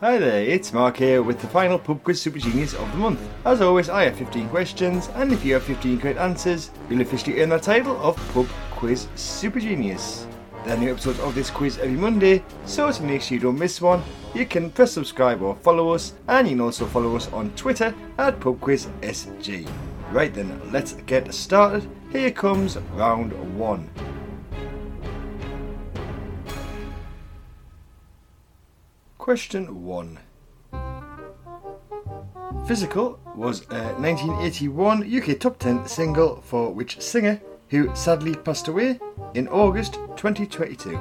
Hi there, it's Mark here with the final Pub Quiz Super Genius of the month. As always, I have 15 questions, and if you have 15 correct answers, you'll officially earn the title of Pub Quiz Super Genius. There are new episodes of this quiz every Monday, so to make sure you don't miss one, you can press subscribe or follow us, and you can also follow us on Twitter at PubQuizSG. Right then, let's get started. Here comes round one. Question 1. Physical was a 1981 UK top 10 single for which singer who sadly passed away in August 2022.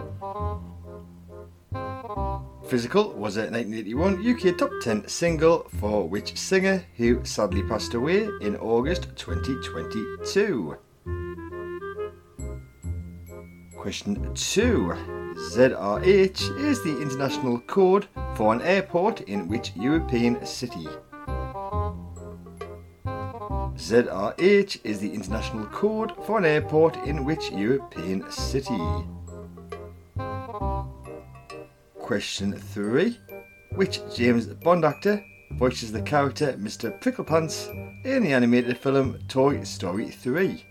Physical was a 1981 UK top 10 single for which singer who sadly passed away in August 2022. Question 2. ZRH is the international code for an airport in which European city? ZRH is the international code for an airport in which European city? Question 3. Which James Bond actor voices the character Mr. Pricklepants in the animated film Toy Story 3?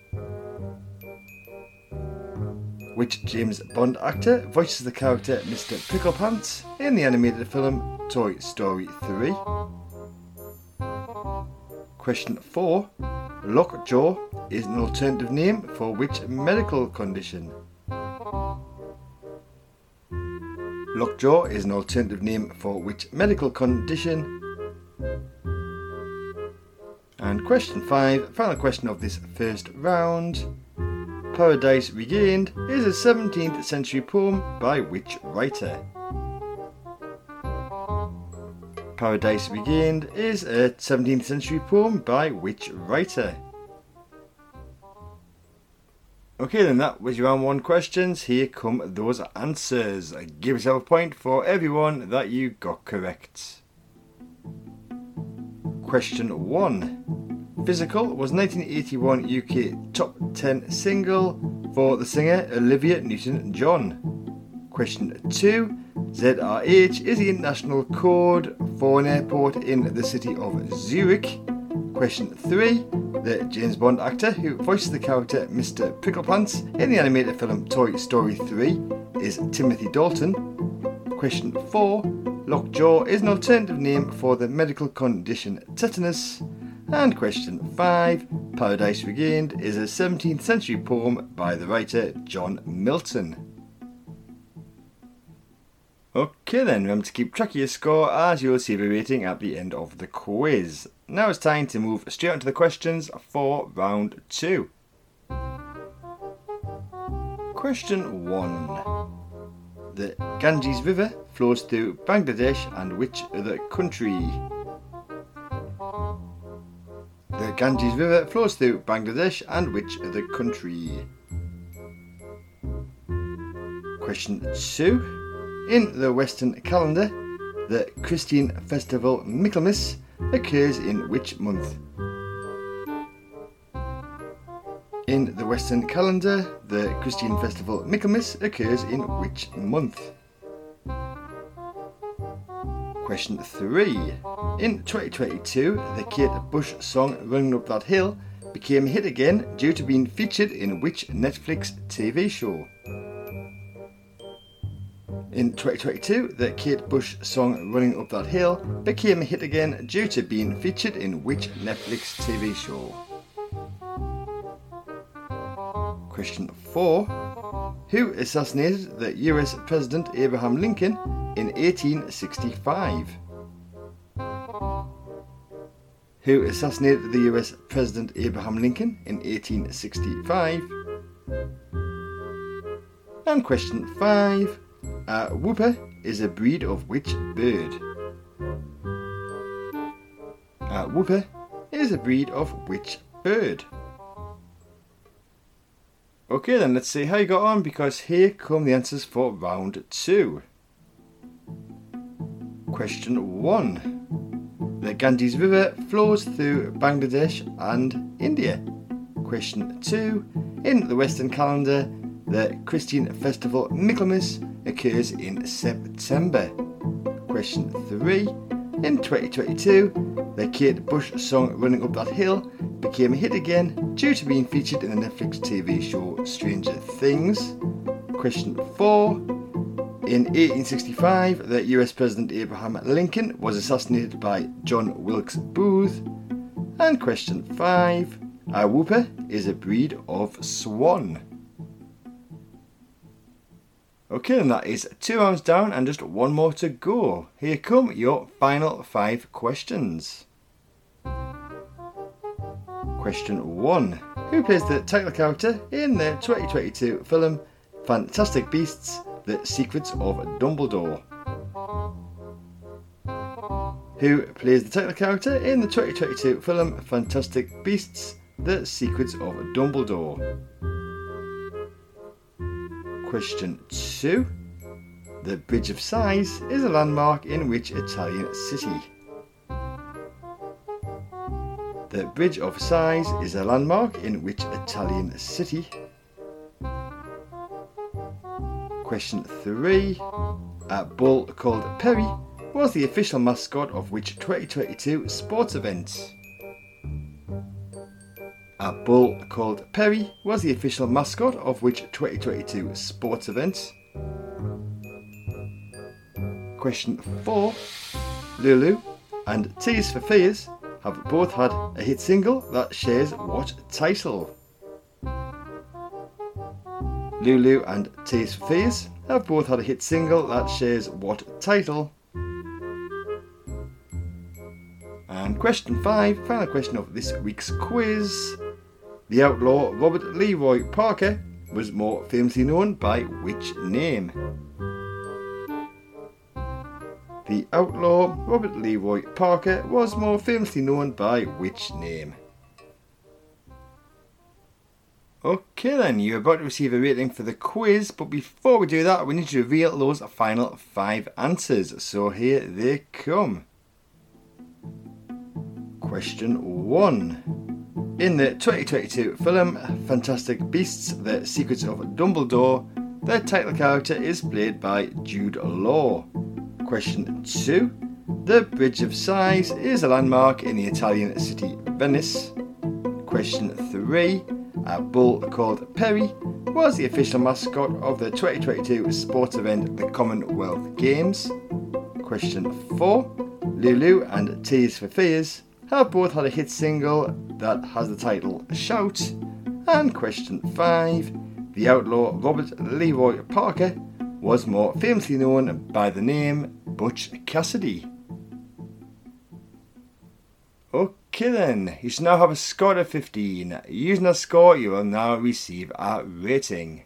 Which James Bond actor voices the character Mr. Pricklepants in the animated film Toy Story 3? Question 4. Lockjaw is an alternative name for which medical condition? Lockjaw is an alternative name for which medical condition? And question 5, final question of this first round. Paradise Regained is a 17th century poem by which writer? Paradise Regained is a 17th century poem by which writer? Okay, then that was your round one questions. Here come those answers. Give yourself a point for everyone that you got correct. Question one Physical was 1981 UK top 10 single for the singer Olivia Newton John. Question 2 ZRH is the international code for an airport in the city of Zurich. Question 3 The James Bond actor who voices the character Mr. Pricklepants in the animated film Toy Story 3 is Timothy Dalton. Question 4 Lockjaw is an alternative name for the medical condition tetanus. And question 5 Paradise Regained is a 17th century poem by the writer John Milton. Okay then, remember to keep track of your score as you'll see the rating at the end of the quiz. Now it's time to move straight on to the questions for round 2. Question 1. The Ganges River flows through Bangladesh and which other country? Ganges River flows through Bangladesh and which other country? Question 2. In the Western calendar, the Christian festival Michaelmas occurs in which month? In the Western calendar, the Christian festival Michaelmas occurs in which month? Question 3. In 2022, the Kate Bush song Running Up That Hill became a hit again due to being featured in which Netflix TV show? In 2022, the Kate Bush song Running Up That Hill became a hit again due to being featured in which Netflix TV show? Question 4. Who assassinated the US President Abraham Lincoln in 1865? Who assassinated the US President Abraham Lincoln in 1865? And question 5. A whooper is a breed of which bird? A whooper is a breed of which bird? Okay, then let's see how you got on because here come the answers for round two. Question one The Ganges River flows through Bangladesh and India. Question two In the Western calendar, the Christian festival Michaelmas occurs in September. Question 3. In 2022, the Kate Bush song Running Up That Hill became a hit again due to being featured in the Netflix TV show Stranger Things. Question 4. In 1865, the US President Abraham Lincoln was assassinated by John Wilkes Booth. And question 5. A whooper is a breed of swan. Okay, and that is two rounds down and just one more to go. Here come your final five questions. Question 1. Who plays the title character in the 2022 film Fantastic Beasts The Secrets of Dumbledore? Who plays the title character in the 2022 film Fantastic Beasts The Secrets of Dumbledore? Question 2. The Bridge of Sighs is a landmark in which Italian city? The Bridge of Sighs is a landmark in which Italian city? Question 3. A bull called Perry was the official mascot of which 2022 sports event? A bull called Perry was the official mascot of which 2022 sports event? Question 4. Lulu and Tears for Fears have both had a hit single that shares what title? Lulu and for Fears have both had a hit single that shares what title? And question 5, final question of this week's quiz. The outlaw Robert Leroy Parker was more famously known by which name? The outlaw Robert Leroy Parker was more famously known by which name? Okay then, you're about to receive a rating for the quiz, but before we do that, we need to reveal those final five answers. So here they come. Question 1. In the 2022 film Fantastic Beasts The Secrets of Dumbledore, the title character is played by Jude Law. Question 2. The Bridge of Sighs is a landmark in the Italian city Venice. Question 3. A bull called Perry was the official mascot of the 2022 sports event the Commonwealth Games. Question 4. Lulu and Tears for Fears have both had a hit single that has the title Shout. And question 5 The outlaw Robert Leroy Parker was more famously known by the name Butch Cassidy. Okay then, you should now have a score of 15. Using that score, you will now receive a rating.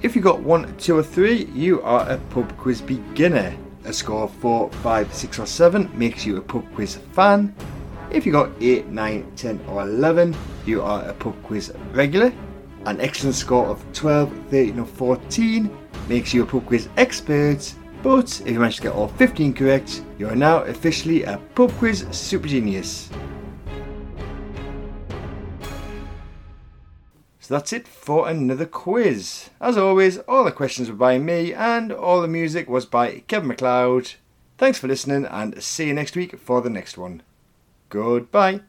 If you got 1, 2 or 3, you are a pub quiz beginner. A score of 4, 5, 6 or 7 makes you a pub quiz fan. If you got 8, 9, 10 or 11, you are a pub quiz regular. An excellent score of 12, 13 or 14 makes you a pub quiz expert. But if you manage to get all 15 correct, you are now officially a pub quiz super genius. So that's it for another quiz. As always, all the questions were by me and all the music was by Kevin MacLeod. Thanks for listening and see you next week for the next one. Goodbye.